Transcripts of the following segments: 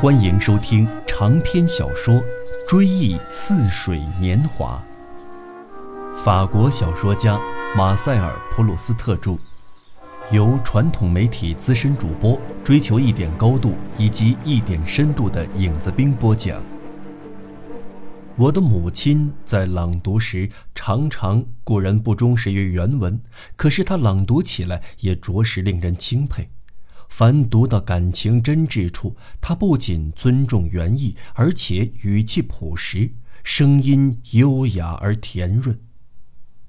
欢迎收听长篇小说《追忆似水年华》，法国小说家马塞尔·普鲁斯特著，由传统媒体资深主播追求一点高度以及一点深度的影子兵播讲。我的母亲在朗读时常常固然不忠实于原文，可是她朗读起来也着实令人钦佩。凡读到感情真挚处，他不仅尊重原意，而且语气朴实，声音优雅而甜润。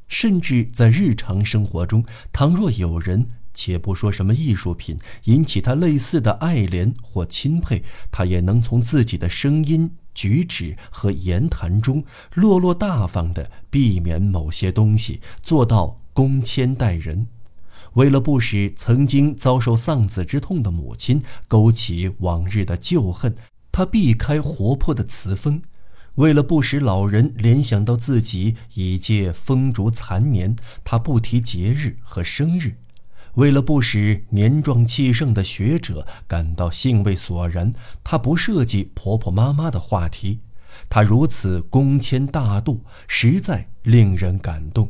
甚至在日常生活中，倘若有人，且不说什么艺术品，引起他类似的爱怜或钦佩，他也能从自己的声音、举止和言谈中，落落大方地避免某些东西，做到恭谦待人。为了不使曾经遭受丧子之痛的母亲勾起往日的旧恨，他避开活泼的词风；为了不使老人联想到自己已届风烛残年，他不提节日和生日；为了不使年壮气盛的学者感到兴味索然，他不涉及婆婆妈妈的话题。他如此恭谦大度，实在令人感动。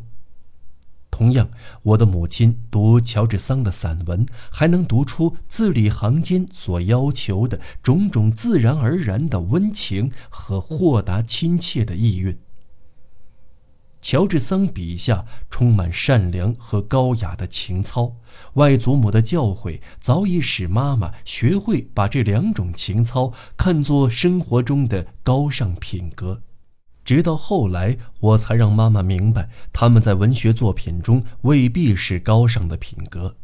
同样，我的母亲读乔治桑的散文，还能读出字里行间所要求的种种自然而然的温情和豁达亲切的意蕴。乔治桑笔下充满善良和高雅的情操，外祖母的教诲早已使妈妈学会把这两种情操看作生活中的高尚品格。直到后来，我才让妈妈明白，他们在文学作品中未必是高尚的品格，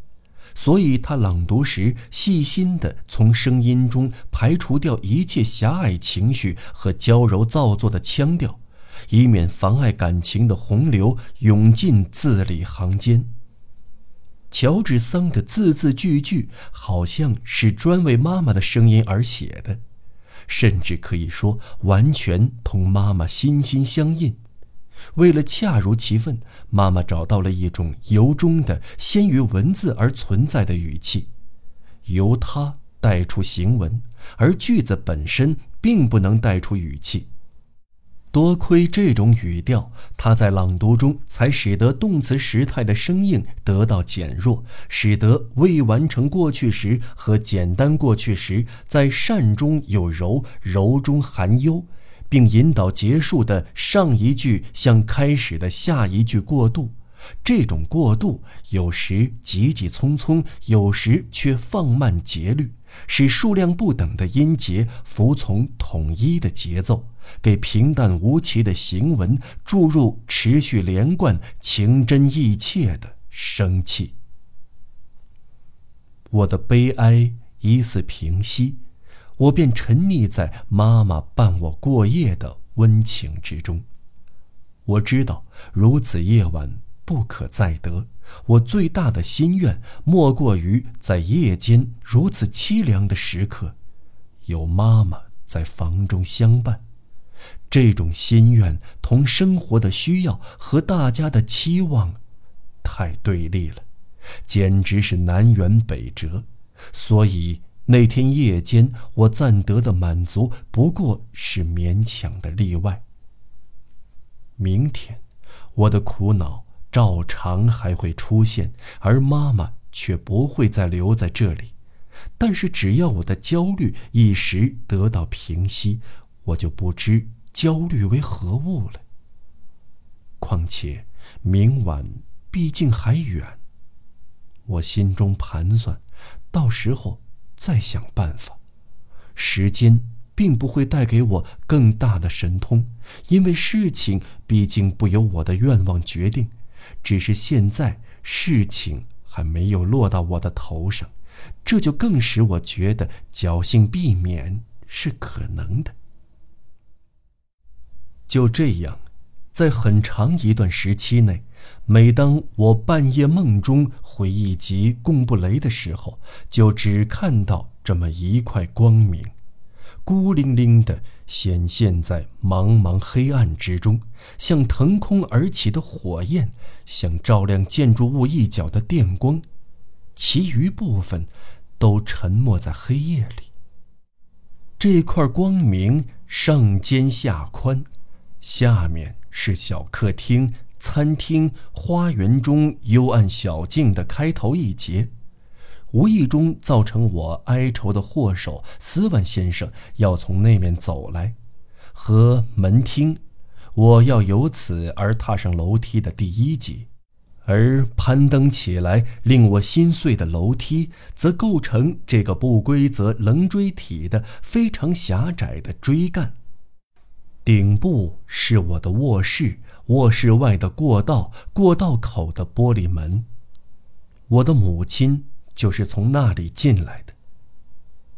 所以她朗读时细心地从声音中排除掉一切狭隘情绪和娇柔造作的腔调，以免妨碍感情的洪流涌进字里行间。乔治桑的字字句句，好像是专为妈妈的声音而写的。甚至可以说，完全同妈妈心心相印。为了恰如其分，妈妈找到了一种由衷的、先于文字而存在的语气，由它带出行文，而句子本身并不能带出语气。多亏这种语调，他在朗读中才使得动词时态的生硬得到减弱，使得未完成过去时和简单过去时在善中有柔，柔中含忧，并引导结束的上一句向开始的下一句过渡。这种过渡有时急急匆匆，有时却放慢节律。使数量不等的音节服从统一的节奏，给平淡无奇的行文注入持续连贯、情真意切的生气。我的悲哀一似平息，我便沉溺在妈妈伴我过夜的温情之中。我知道如此夜晚不可再得。我最大的心愿，莫过于在夜间如此凄凉的时刻，有妈妈在房中相伴。这种心愿同生活的需要和大家的期望，太对立了，简直是南辕北辙。所以那天夜间，我暂得的满足，不过是勉强的例外。明天，我的苦恼。照常还会出现，而妈妈却不会再留在这里。但是，只要我的焦虑一时得到平息，我就不知焦虑为何物了。况且，明晚毕竟还远，我心中盘算，到时候再想办法。时间并不会带给我更大的神通，因为事情毕竟不由我的愿望决定。只是现在事情还没有落到我的头上，这就更使我觉得侥幸避免是可能的。就这样，在很长一段时期内，每当我半夜梦中回忆及贡布雷的时候，就只看到这么一块光明。孤零零的显现在茫茫黑暗之中，像腾空而起的火焰，像照亮建筑物一角的电光，其余部分都沉没在黑夜里。这块光明上尖下宽，下面是小客厅、餐厅、花园中幽暗小径的开头一节，无意中造成我哀愁的祸首斯万先生要从那面走来，和门厅，我要由此而踏上楼梯的第一级。而攀登起来令我心碎的楼梯，则构成这个不规则棱锥体的非常狭窄的锥干。顶部是我的卧室，卧室外的过道，过道口的玻璃门。我的母亲就是从那里进来的。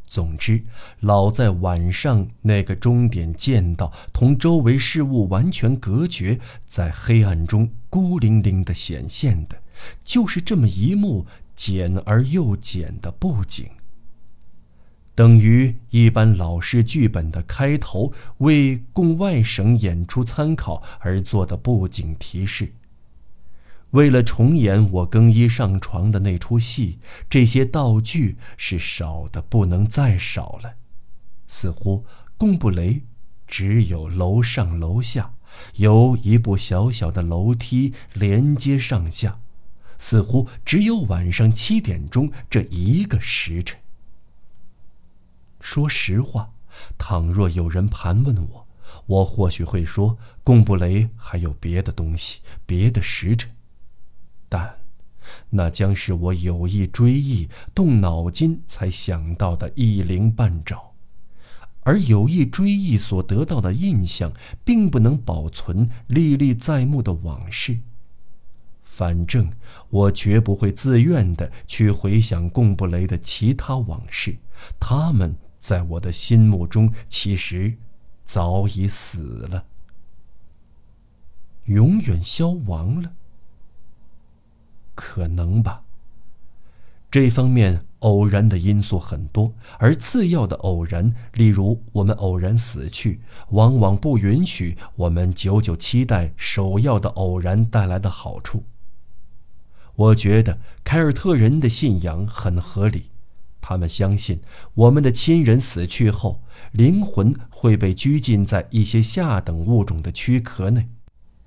总之，老在晚上那个终点见到，同周围事物完全隔绝，在黑暗中孤零零的显现的，就是这么一幕简而又简的布景。等于一般老式剧本的开头，为供外省演出参考而做的布景提示。为了重演我更衣上床的那出戏，这些道具是少的不能再少了。似乎贡布雷只有楼上楼下，由一部小小的楼梯连接上下，似乎只有晚上七点钟这一个时辰。说实话，倘若有人盘问我，我或许会说贡布雷还有别的东西，别的时辰。但，那将是我有意追忆、动脑筋才想到的一灵半爪，而有意追忆所得到的印象，并不能保存历历在目的往事。反正我绝不会自愿的去回想贡布雷的其他往事，他们在我的心目中其实早已死了，永远消亡了。可能吧。这方面偶然的因素很多，而次要的偶然，例如我们偶然死去，往往不允许我们久久期待首要的偶然带来的好处。我觉得凯尔特人的信仰很合理，他们相信我们的亲人死去后，灵魂会被拘禁在一些下等物种的躯壳内，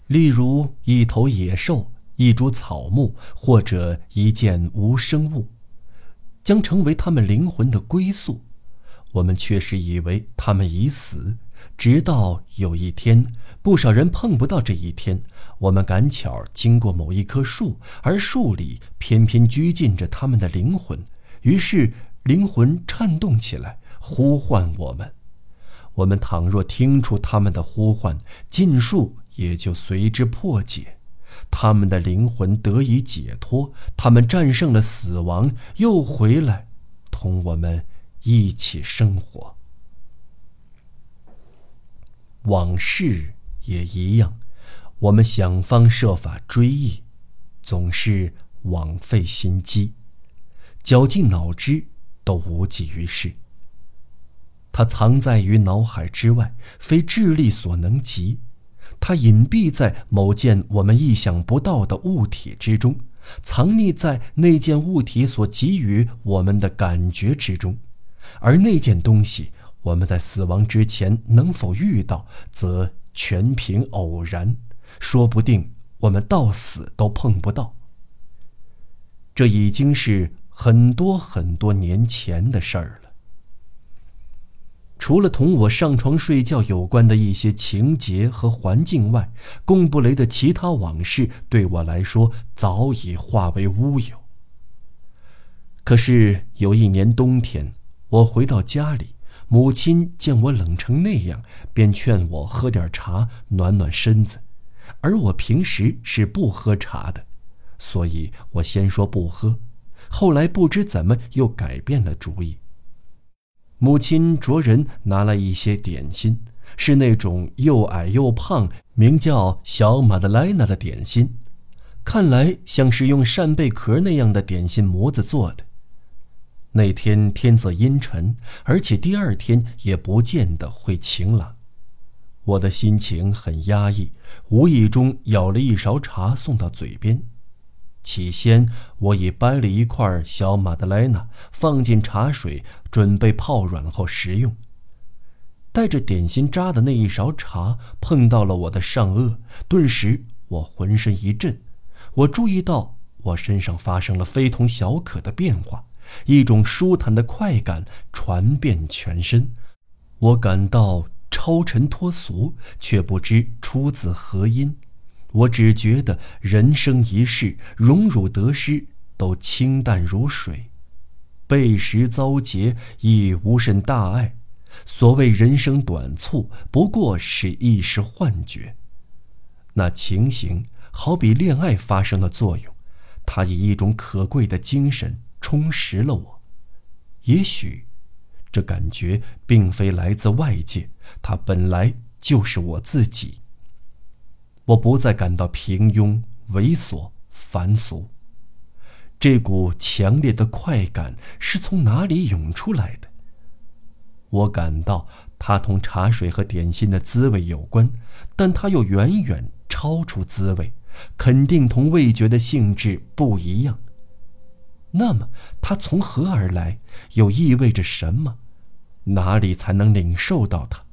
例如一头野兽。一株草木或者一件无生物，将成为他们灵魂的归宿。我们确实以为他们已死，直到有一天，不少人碰不到这一天。我们赶巧经过某一棵树，而树里偏偏拘禁着他们的灵魂。于是灵魂颤动起来，呼唤我们。我们倘若听出他们的呼唤，禁术也就随之破解。他们的灵魂得以解脱，他们战胜了死亡，又回来，同我们一起生活。往事也一样，我们想方设法追忆，总是枉费心机，绞尽脑汁都无济于事。它藏在于脑海之外，非智力所能及。它隐蔽在某件我们意想不到的物体之中，藏匿在那件物体所给予我们的感觉之中，而那件东西我们在死亡之前能否遇到，则全凭偶然，说不定我们到死都碰不到。这已经是很多很多年前的事儿了。除了同我上床睡觉有关的一些情节和环境外，贡布雷的其他往事对我来说早已化为乌有。可是有一年冬天，我回到家里，母亲见我冷成那样，便劝我喝点茶暖暖身子，而我平时是不喝茶的，所以我先说不喝，后来不知怎么又改变了主意。母亲着人拿了一些点心，是那种又矮又胖、名叫小马德莱娜的点心，看来像是用扇贝壳那样的点心模子做的。那天天色阴沉，而且第二天也不见得会晴朗，我的心情很压抑，无意中舀了一勺茶送到嘴边。起先，我已掰了一块小马德莱娜，放进茶水，准备泡软后食用。带着点心渣的那一勺茶碰到了我的上颚，顿时我浑身一震。我注意到我身上发生了非同小可的变化，一种舒坦的快感传遍全身。我感到超尘脱俗，却不知出自何因。我只觉得人生一世，荣辱得失都清淡如水，背时遭劫亦无甚大碍。所谓人生短促，不过是一时幻觉。那情形好比恋爱发生了作用，它以一种可贵的精神充实了我。也许，这感觉并非来自外界，它本来就是我自己。我不再感到平庸、猥琐、凡俗。这股强烈的快感是从哪里涌出来的？我感到它同茶水和点心的滋味有关，但它又远远超出滋味，肯定同味觉的性质不一样。那么，它从何而来？又意味着什么？哪里才能领受到它？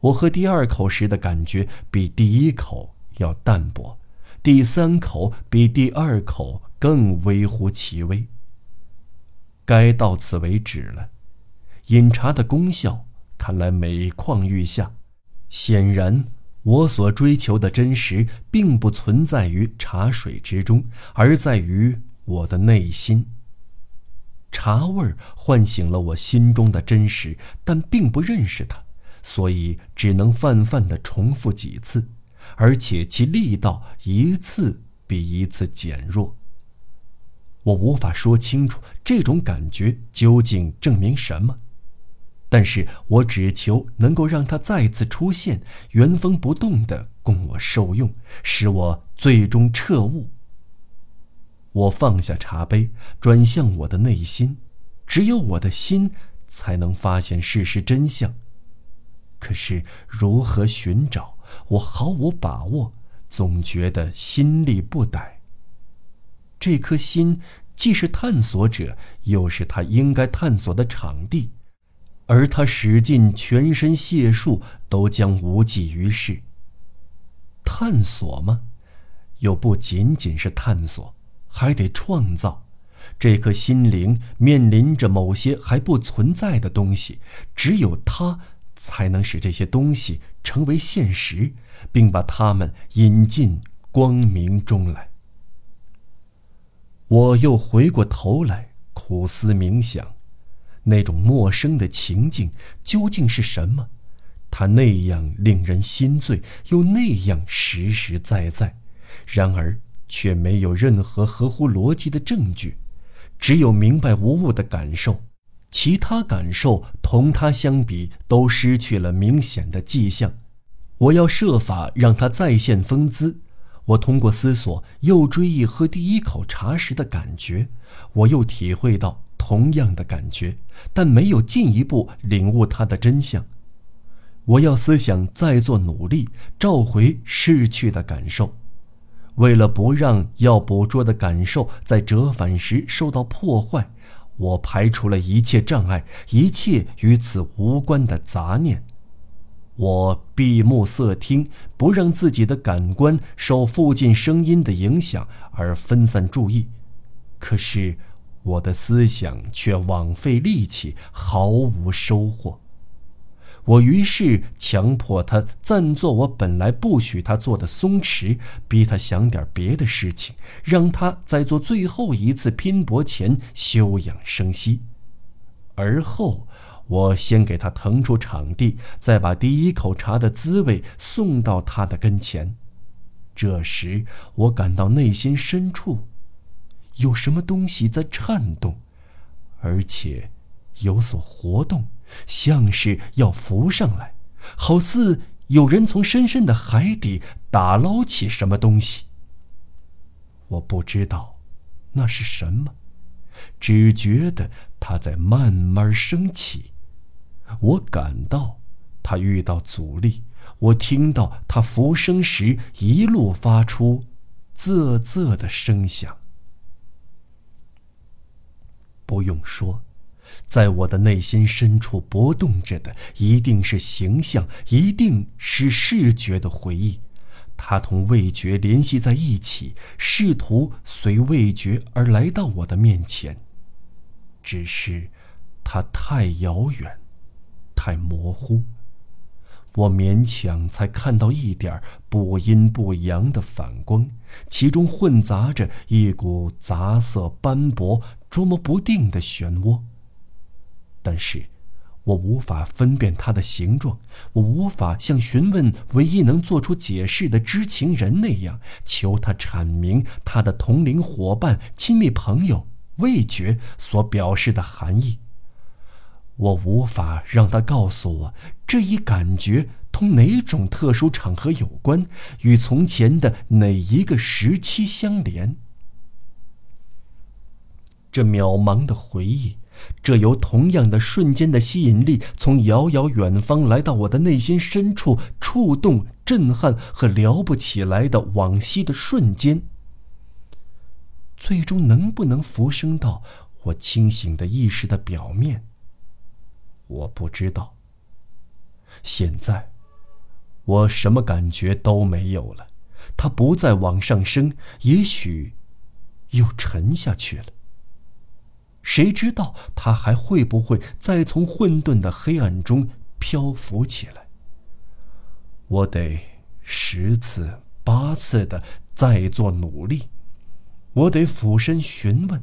我喝第二口时的感觉比第一口要淡薄，第三口比第二口更微乎其微。该到此为止了。饮茶的功效看来每况愈下，显然我所追求的真实并不存在于茶水之中，而在于我的内心。茶味唤醒了我心中的真实，但并不认识它。所以只能泛泛地重复几次，而且其力道一次比一次减弱。我无法说清楚这种感觉究竟证明什么，但是我只求能够让它再次出现，原封不动地供我受用，使我最终彻悟。我放下茶杯，转向我的内心，只有我的心才能发现事实真相。可是如何寻找，我毫无把握，总觉得心力不逮。这颗心既是探索者，又是他应该探索的场地，而他使尽全身解数，都将无济于事。探索吗？又不仅仅是探索，还得创造。这颗心灵面临着某些还不存在的东西，只有他。才能使这些东西成为现实，并把它们引进光明中来。我又回过头来苦思冥想，那种陌生的情境究竟是什么？它那样令人心醉，又那样实实在在，然而却没有任何合乎逻辑的证据，只有明白无误的感受。其他感受同它相比都失去了明显的迹象。我要设法让它再现风姿。我通过思索，又追忆喝第一口茶时的感觉，我又体会到同样的感觉，但没有进一步领悟它的真相。我要思想再做努力，召回逝去的感受。为了不让要捕捉的感受在折返时受到破坏。我排除了一切障碍，一切与此无关的杂念。我闭目塞听，不让自己的感官受附近声音的影响而分散注意。可是，我的思想却枉费力气，毫无收获。我于是强迫他暂做我本来不许他做的松弛，逼他想点别的事情，让他在做最后一次拼搏前休养生息。而后，我先给他腾出场地，再把第一口茶的滋味送到他的跟前。这时，我感到内心深处有什么东西在颤动，而且有所活动。像是要浮上来，好似有人从深深的海底打捞起什么东西。我不知道那是什么，只觉得它在慢慢升起。我感到它遇到阻力，我听到它浮升时一路发出啧啧的声响。不用说。在我的内心深处搏动着的，一定是形象，一定是视觉的回忆。它同味觉联系在一起，试图随味觉而来到我的面前。只是，它太遥远，太模糊。我勉强才看到一点不阴不阳的反光，其中混杂着一股杂色斑驳、捉摸不定的漩涡。但是，我无法分辨它的形状，我无法像询问唯一能做出解释的知情人那样，求他阐明他的同龄伙伴、亲密朋友味觉所表示的含义。我无法让他告诉我这一感觉同哪种特殊场合有关，与从前的哪一个时期相连。这渺茫的回忆。这由同样的瞬间的吸引力，从遥遥远方来到我的内心深处，触动、震撼和聊不起来的往昔的瞬间，最终能不能浮升到我清醒的意识的表面？我不知道。现在，我什么感觉都没有了，它不再往上升，也许又沉下去了。谁知道他还会不会再从混沌的黑暗中漂浮起来？我得十次八次的再做努力，我得俯身询问。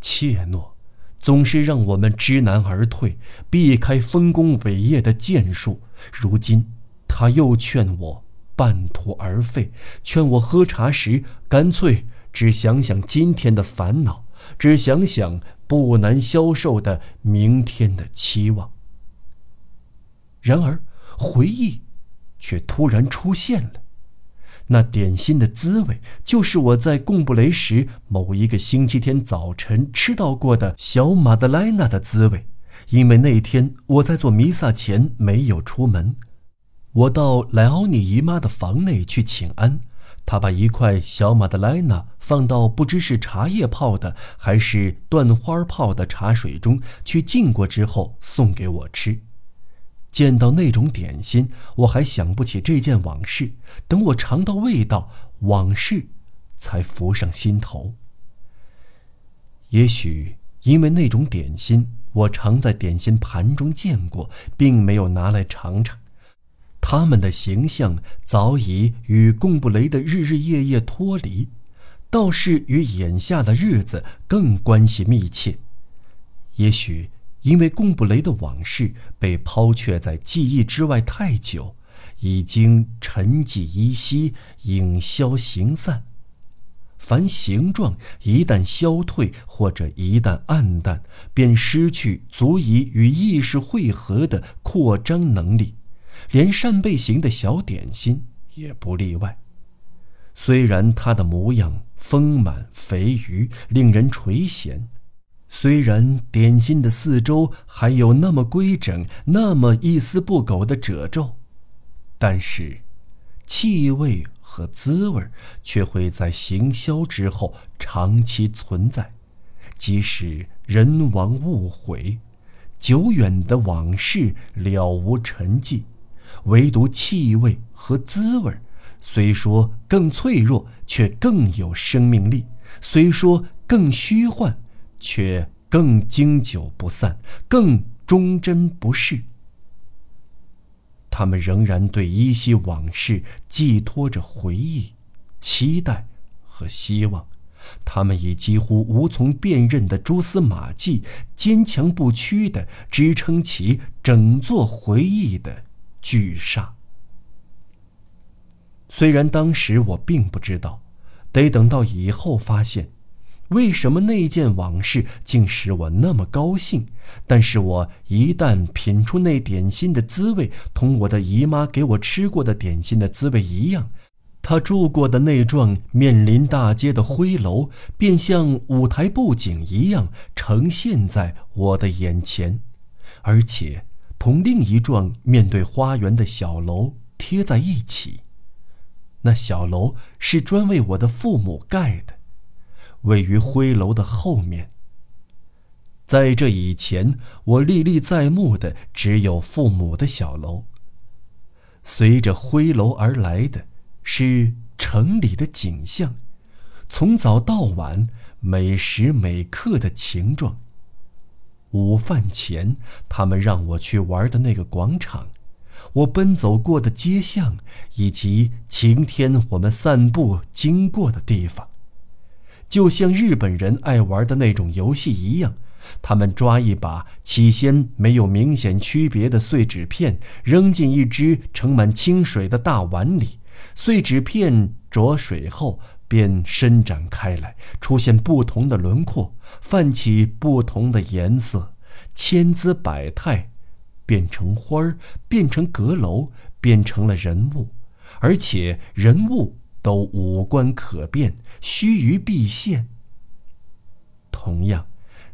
怯懦总是让我们知难而退，避开丰功伟业的剑术。如今他又劝我半途而废，劝我喝茶时干脆。只想想今天的烦恼，只想想不难消受的明天的期望。然而，回忆却突然出现了。那点心的滋味，就是我在贡布雷时某一个星期天早晨吃到过的小马德莱娜的滋味。因为那天我在做弥撒前没有出门，我到莱奥尼姨妈的房内去请安。他把一块小马德莱娜放到不知是茶叶泡的还是断花泡的茶水中去浸过之后送给我吃。见到那种点心，我还想不起这件往事。等我尝到味道，往事才浮上心头。也许因为那种点心，我常在点心盘中见过，并没有拿来尝尝。他们的形象早已与贡布雷的日日夜夜脱离，倒是与眼下的日子更关系密切。也许因为贡布雷的往事被抛却在记忆之外太久，已经沉寂依稀，影消形散。凡形状一旦消退，或者一旦暗淡，便失去足以与意识汇合的扩张能力。连扇贝形的小点心也不例外。虽然它的模样丰满肥腴，令人垂涎；虽然点心的四周还有那么规整、那么一丝不苟的褶皱，但是，气味和滋味却会在行销之后长期存在，即使人亡物毁，久远的往事了无沉寂。唯独气味和滋味，虽说更脆弱，却更有生命力；虽说更虚幻，却更经久不散，更忠贞不逝。他们仍然对依稀往事寄托着回忆、期待和希望。他们以几乎无从辨认的蛛丝马迹，坚强不屈地支撑起整座回忆的。巨煞。虽然当时我并不知道，得等到以后发现，为什么那件往事竟使我那么高兴。但是我一旦品出那点心的滋味，同我的姨妈给我吃过的点心的滋味一样，她住过的那幢面临大街的灰楼，便像舞台布景一样呈现在我的眼前，而且。同另一幢面对花园的小楼贴在一起。那小楼是专为我的父母盖的，位于灰楼的后面。在这以前，我历历在目的只有父母的小楼。随着灰楼而来的是城里的景象，从早到晚，每时每刻的情状。午饭前，他们让我去玩的那个广场，我奔走过的街巷，以及晴天我们散步经过的地方，就像日本人爱玩的那种游戏一样。他们抓一把起先没有明显区别的碎纸片，扔进一只盛满清水的大碗里。碎纸片着水后便伸展开来，出现不同的轮廓，泛起不同的颜色，千姿百态，变成花儿，变成阁楼，变成了人物，而且人物都五官可变，须臾必现。同样。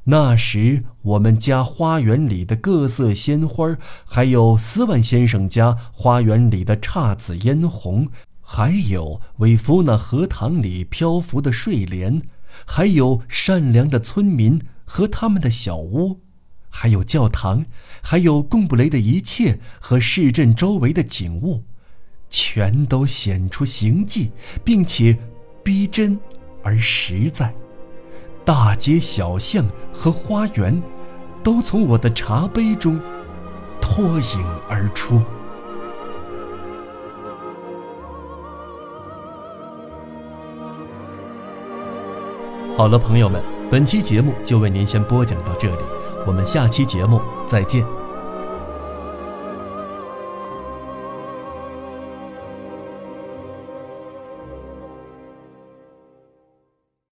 那时，我们家花园里的各色鲜花，还有斯万先生家花园里的姹紫嫣红，还有维夫纳荷塘里漂浮的睡莲，还有善良的村民和他们的小屋，还有教堂，还有贡布雷的一切和市镇周围的景物，全都显出形迹，并且逼真而实在。大街小巷和花园，都从我的茶杯中脱颖而出。好了，朋友们，本期节目就为您先播讲到这里，我们下期节目再见。